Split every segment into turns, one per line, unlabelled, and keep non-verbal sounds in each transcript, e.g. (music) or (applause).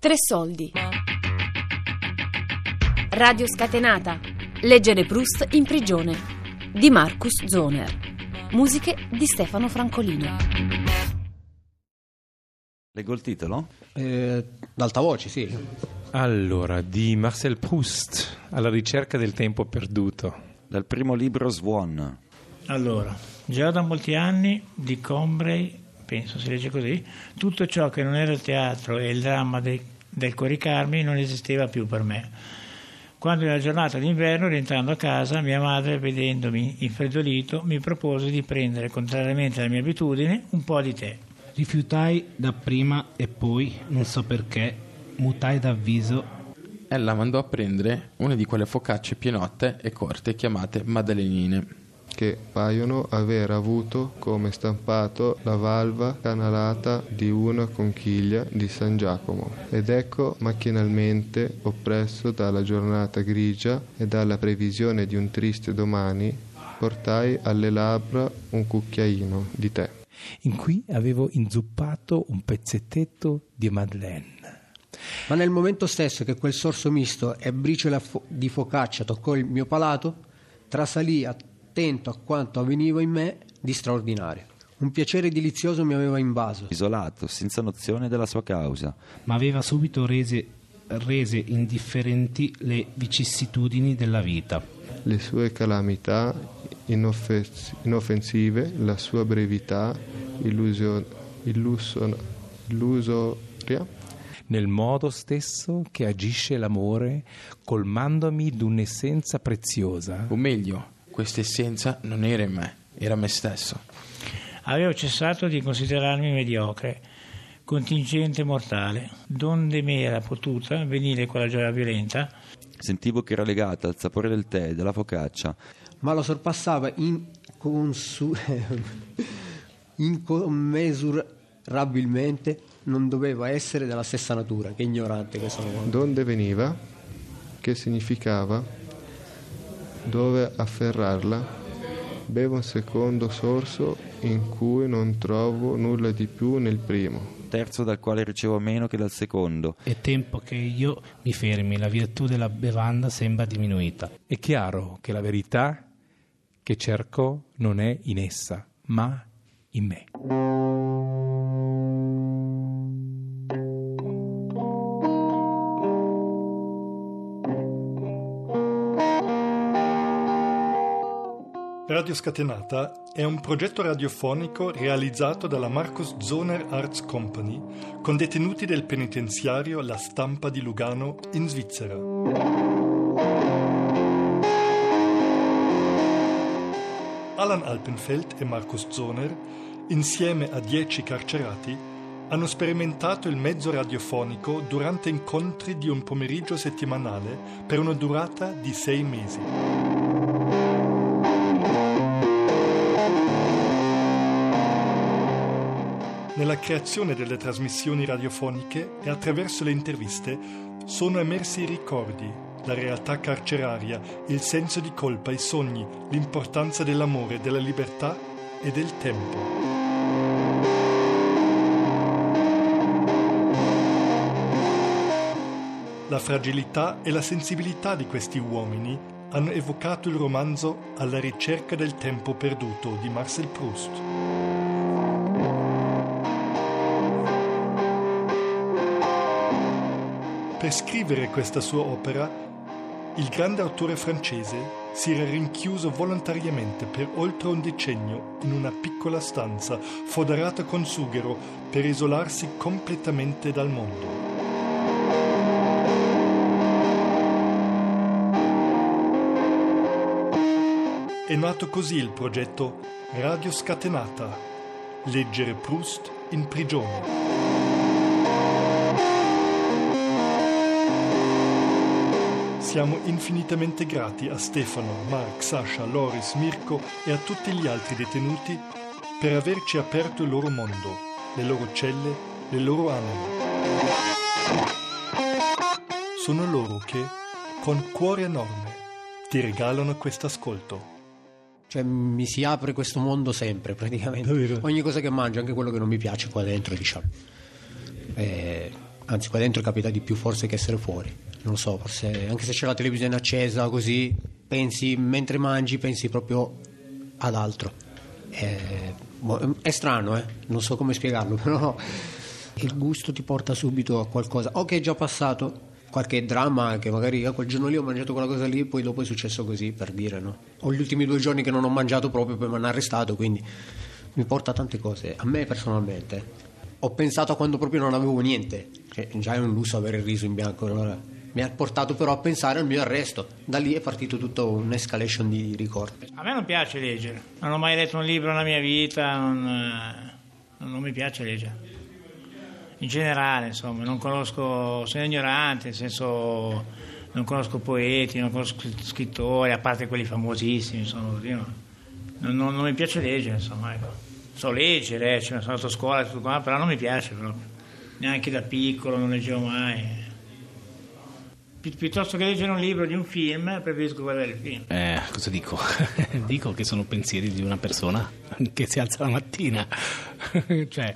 Tre soldi. Radio scatenata. Leggere Proust in prigione. Di Marcus Zoner. Musiche di Stefano Francolino.
Leggo il titolo?
Eh, d'alta voce, sì.
Allora, di Marcel Proust, alla ricerca del tempo perduto.
Dal primo libro Swan.
Allora, già da molti anni di Combray, penso si legge così, tutto ciò che non era il teatro e il dramma de- del coricarmi non esisteva più per me. Quando in una giornata d'inverno, rientrando a casa, mia madre, vedendomi infreddolito, mi propose di prendere, contrariamente alla mia abitudine, un po' di tè.
Rifiutai dapprima e poi, non so perché, mutai d'avviso.
Ella mandò a prendere una di quelle focacce pienotte e corte chiamate maddalenine.
Che paiono aver avuto come stampato la valva canalata di una conchiglia di San Giacomo. Ed ecco macchinalmente, oppresso dalla giornata grigia e dalla previsione di un triste domani, portai alle labbra un cucchiaino di tè.
in cui avevo inzuppato un pezzettetto di Madeleine.
Ma nel momento stesso che quel sorso misto e briciole fo- di focaccia toccò il mio palato, trasalì attento a quanto avveniva in me di straordinario. Un piacere delizioso mi aveva invaso.
Isolato, senza nozione della sua causa.
ma aveva subito rese, rese indifferenti le vicissitudini della vita.
Le sue calamità inoffes- inoffensive, la sua brevità illusio- illuso- illusoria,
Nel modo stesso che agisce l'amore, colmandomi d'un'essenza preziosa.
O meglio, questa essenza non era in me, era me stesso.
Avevo cessato di considerarmi mediocre, contingente mortale, donde mi era potuta venire quella gioia violenta
Sentivo che era legata al sapore del tè e della focaccia.
ma lo sorpassava inconsu- (laughs) incommensurabilmente non doveva essere della stessa natura che ignorante che sono
donde veniva, che significava, dove afferrarla, bevo un secondo sorso in cui non trovo nulla di più nel primo.
Terzo dal quale ricevo meno che dal secondo.
È tempo che io mi fermi, la virtù della bevanda sembra diminuita.
È chiaro che la verità che cerco non è in essa, ma in me.
Radio Scatenata è un progetto radiofonico realizzato dalla Marcus Zoner Arts Company con detenuti del penitenziario La Stampa di Lugano in Svizzera. Alan Alpenfeld e Marcus Zoner, insieme a dieci carcerati, hanno sperimentato il mezzo radiofonico durante incontri di un pomeriggio settimanale per una durata di sei mesi. Nella creazione delle trasmissioni radiofoniche e attraverso le interviste sono emersi i ricordi, la realtà carceraria, il senso di colpa, i sogni, l'importanza dell'amore, della libertà e del tempo. La fragilità e la sensibilità di questi uomini hanno evocato il romanzo Alla ricerca del tempo perduto di Marcel Proust. Per scrivere questa sua opera, il grande autore francese si era rinchiuso volontariamente per oltre un decennio in una piccola stanza foderata con sughero per isolarsi completamente dal mondo. È nato così il progetto Radio Scatenata, leggere Proust in prigione. Siamo infinitamente grati a Stefano, Mark, Sasha, Loris, Mirko e a tutti gli altri detenuti per averci aperto il loro mondo, le loro celle, le loro anime. Sono loro che, con cuore enorme, ti regalano questo ascolto.
Cioè mi si apre questo mondo sempre praticamente. Ogni cosa che mangio, anche quello che non mi piace qua dentro, diciamo. Eh, Anzi, qua dentro capita di più forse che essere fuori. Non lo so, forse anche se c'è la televisione accesa così, pensi mentre mangi, pensi proprio ad altro. È, boh, è strano, eh? Non so come spiegarlo, (laughs) però il gusto ti porta subito a qualcosa. O che è già passato, qualche dramma che magari a quel giorno lì ho mangiato quella cosa lì poi dopo è successo così, per dire, no? O gli ultimi due giorni che non ho mangiato proprio poi mi hanno arrestato, quindi mi porta a tante cose. A me personalmente ho pensato a quando proprio non avevo niente, che già è un lusso avere il riso in bianco, allora mi ha portato però a pensare al mio arresto. Da lì è partito tutta un'escalation di ricordi.
A me non piace leggere, non ho mai letto un libro nella mia vita, non, eh, non mi piace leggere. In generale, insomma, non conosco, sono ignorante, nel senso non conosco poeti, non conosco scrittori, a parte quelli famosissimi, insomma, così, no? non, non, non, mi piace leggere, insomma, ecco. So leggere, eh, sono andato a scuola, tutto qua, però non mi piace proprio. Neanche da piccolo non leggevo mai. Pi- piuttosto che leggere un libro di un film, preferisco guardare il film.
Eh, cosa dico? (laughs) dico che sono pensieri di una persona (laughs) che si alza la mattina. (laughs) cioè,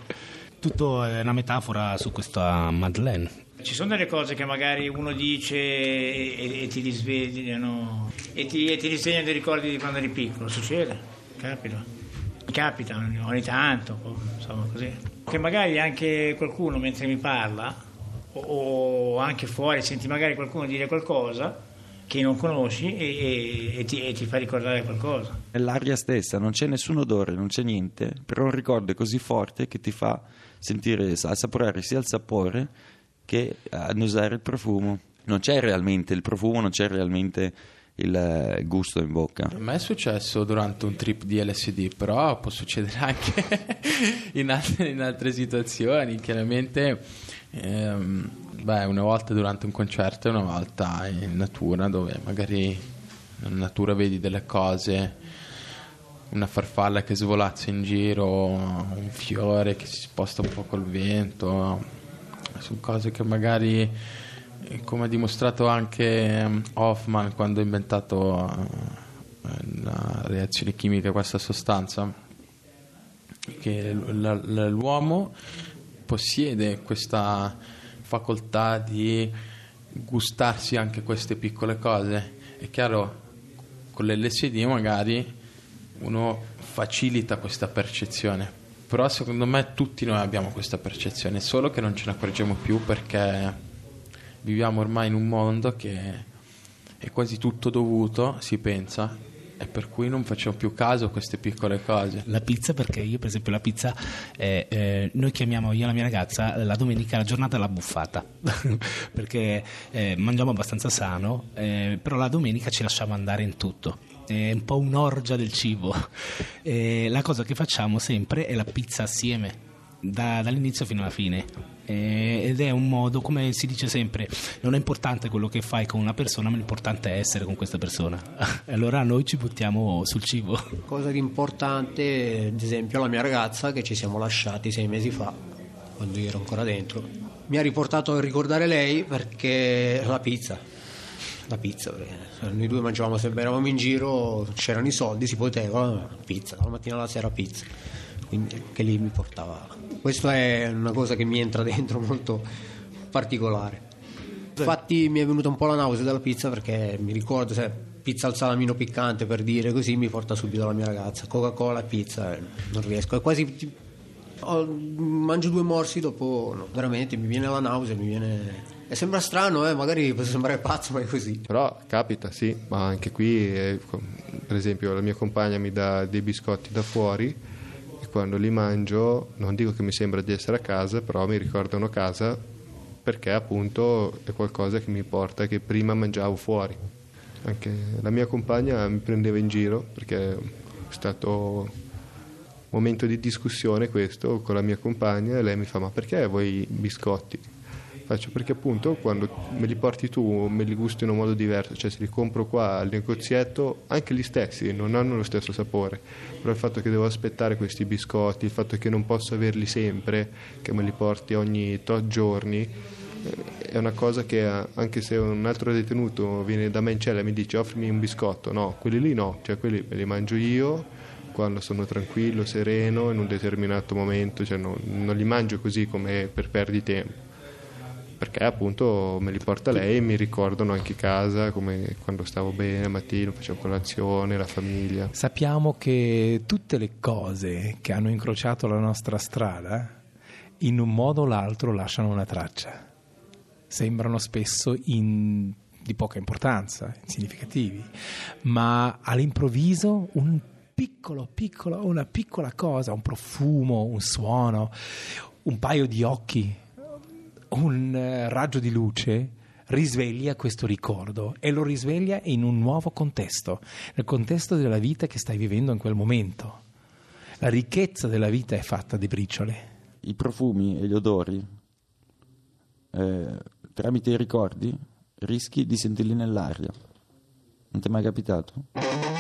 tutto è una metafora su questa Madeleine.
Ci sono delle cose che magari uno dice e, e ti risvegliano e ti, e ti risvegliano dei ricordi di quando eri piccolo. Succede, capita. Capita ogni tanto, insomma così. Che magari anche qualcuno mentre mi parla o anche fuori senti magari qualcuno dire qualcosa che non conosci e, e, e, ti, e, ti, fa ricordare qualcosa.
È l'aria stessa, non c'è nessun odore, non c'è niente, però un ricordo è così forte che ti fa sentire, assaporare sia il sapore che annusare il profumo. Non c'è realmente il profumo, non c'è realmente il gusto in bocca.
A me è successo durante un trip di LSD, però può succedere (laughs) anche in, altre, in altre situazioni. Chiaramente Ehm, beh, una volta durante un concerto e una volta in natura, dove magari in natura vedi delle cose, una farfalla che svolazza in giro, un fiore che si sposta un po' col vento, sono cose che magari, come ha dimostrato anche ehm, Hoffman quando ha inventato eh, la reazione chimica questa sostanza, che l'uomo possiede questa facoltà di gustarsi anche queste piccole cose. È chiaro, con l'LSD magari uno facilita questa percezione, però secondo me tutti noi abbiamo questa percezione, solo che non ce ne accorgiamo più perché viviamo ormai in un mondo che è quasi tutto dovuto, si pensa, e per cui non facciamo più caso a queste piccole cose.
La pizza, perché io, per esempio, la pizza, eh, eh, noi chiamiamo io e la mia ragazza la domenica la giornata della buffata, (laughs) perché eh, mangiamo abbastanza sano, eh, però la domenica ci lasciamo andare in tutto è un po' un'orgia del cibo. (laughs) E la cosa che facciamo sempre è la pizza assieme da, dall'inizio fino alla fine eh, ed è un modo, come si dice sempre, non è importante quello che fai con una persona, ma l'importante è essere con questa persona. (laughs) allora noi ci buttiamo sul cibo.
Cosa di importante, ad esempio, la mia ragazza che ci siamo lasciati sei mesi fa, quando io ero ancora dentro, mi ha riportato a ricordare lei perché la pizza. La pizza, noi due mangiavamo sempre, eravamo in giro, c'erano i soldi, si poteva, pizza, dalla mattina alla sera pizza che lì mi portava. Questa è una cosa che mi entra (laughs) dentro molto particolare. Infatti mi è venuta un po' la nausea della pizza perché mi ricordo se pizza al salamino piccante per dire così mi porta subito la mia ragazza. Coca-Cola e pizza eh, non riesco. È quasi oh, mangio due morsi dopo no, veramente mi viene la nausea, mi viene e sembra strano, eh? magari può sembrare pazzo, ma è così.
Però capita, sì, ma anche qui, eh, per esempio, la mia compagna mi dà dei biscotti da fuori quando li mangio non dico che mi sembra di essere a casa, però mi ricordano casa perché appunto è qualcosa che mi porta che prima mangiavo fuori. Anche la mia compagna mi prendeva in giro perché è stato un momento di discussione questo con la mia compagna e lei mi fa ma perché vuoi biscotti? Faccio perché appunto quando me li porti tu me li gusto in un modo diverso, cioè se li compro qua al negozietto, anche gli stessi non hanno lo stesso sapore, però il fatto che devo aspettare questi biscotti, il fatto che non posso averli sempre, che me li porti ogni tot giorni, eh, è una cosa che anche se un altro detenuto viene da me in cella e mi dice offrimi un biscotto, no, quelli lì no, cioè quelli me li mangio io quando sono tranquillo, sereno in un determinato momento, cioè non, non li mangio così come per perdi tempo perché appunto me li porta lei e mi ricordano anche casa, come quando stavo bene al mattino, facevo colazione, la famiglia.
Sappiamo che tutte le cose che hanno incrociato la nostra strada, in un modo o l'altro lasciano una traccia. Sembrano spesso in, di poca importanza, insignificativi, ma all'improvviso un piccolo, piccolo, una piccola cosa, un profumo, un suono, un paio di occhi, un eh, raggio di luce risveglia questo ricordo e lo risveglia in un nuovo contesto, nel contesto della vita che stai vivendo in quel momento. La ricchezza della vita è fatta di briciole.
I profumi e gli odori, eh, tramite i ricordi, rischi di sentirli nell'aria. Non ti è mai capitato?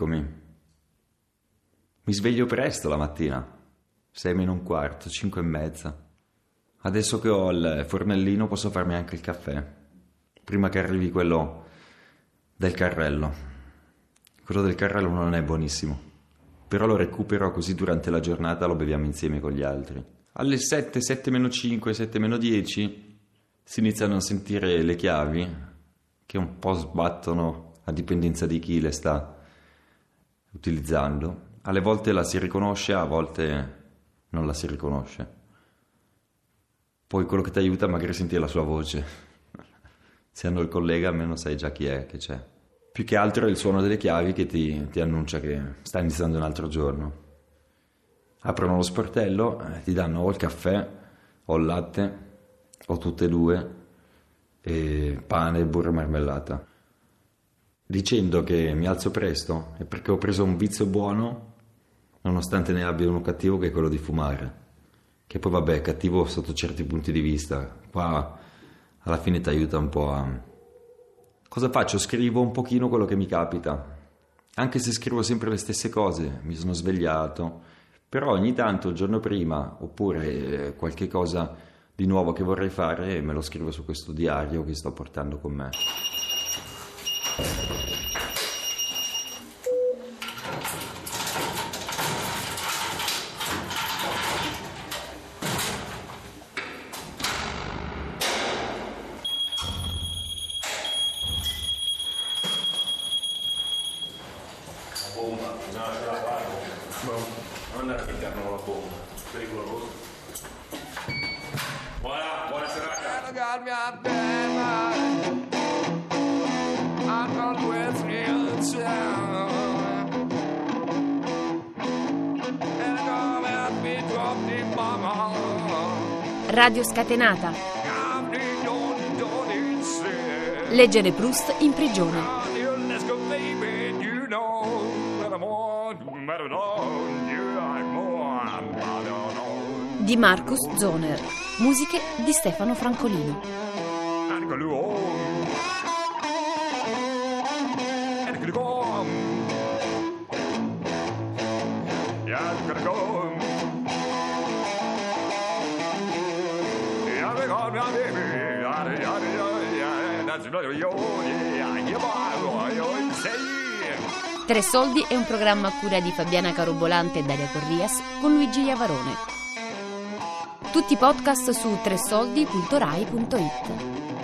Eccomi. Mi sveglio presto la mattina. Sei meno un quarto, cinque e mezza. Adesso che ho il fornellino posso farmi anche il caffè. Prima che arrivi quello del carrello. Quello del carrello non è buonissimo. Però lo recupero così durante la giornata lo beviamo insieme con gli altri. Alle 7, 7 meno 5, 7 meno 10 si iniziano a sentire le chiavi che un po' sbattono a dipendenza di chi le sta utilizzando. Alle volte la si riconosce, a volte non la si riconosce. Poi quello che ti aiuta magari a sentire la sua voce. (laughs) Se hanno il collega almeno sai già chi è che c'è. Più che altro è il suono delle chiavi che ti, ti annuncia che sta iniziando un altro giorno. Aprono lo sportello, eh, ti danno o il caffè o il latte o tutte e due e pane, burro e marmellata dicendo che mi alzo presto è perché ho preso un vizio buono, nonostante ne abbia uno cattivo che è quello di fumare. Che poi vabbè è cattivo sotto certi punti di vista. Qua alla fine ti aiuta un po' a... Cosa faccio? Scrivo un pochino quello che mi capita. Anche se scrivo sempre le stesse cose, mi sono svegliato. Però ogni tanto, il giorno prima, oppure eh, qualche cosa di nuovo che vorrei fare, me lo scrivo su questo diario che sto portando con me.
Non andare all'interno con la bomba, pericoloso. Buona,
Radio Scatenata. Leggere Proust in prigione. Di Marcus Zoner. Musiche di Stefano Francolino. Tre Soldi è un programma a cura di Fabiana Carobolante e Daria Corrias con Luigi Iavarone. Tutti i podcast su tresoldi.rai.it.